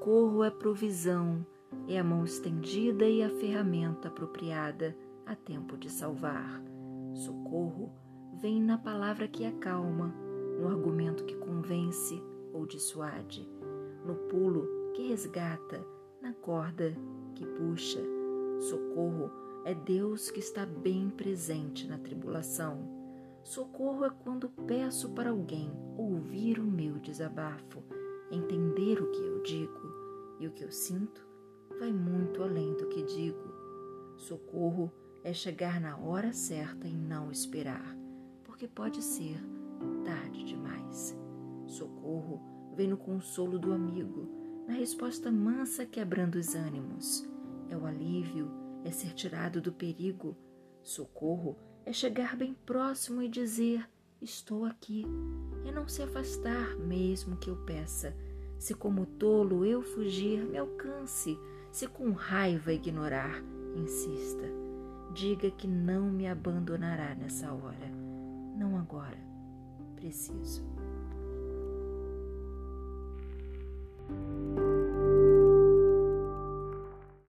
Socorro é provisão, é a mão estendida e a ferramenta apropriada a tempo de salvar. Socorro vem na palavra que acalma, no argumento que convence ou dissuade, no pulo que resgata, na corda que puxa. Socorro é Deus que está bem presente na tribulação. Socorro é quando peço para alguém ouvir o meu desabafo Entender o que eu digo e o que eu sinto vai muito além do que digo. Socorro é chegar na hora certa e não esperar, porque pode ser tarde demais. Socorro vem no consolo do amigo, na resposta mansa quebrando os ânimos. É o alívio, é ser tirado do perigo. Socorro é chegar bem próximo e dizer: Estou aqui, e não se afastar, mesmo que eu peça. Se como tolo eu fugir, me alcance. Se com raiva ignorar, insista. Diga que não me abandonará nessa hora. Não agora. Preciso.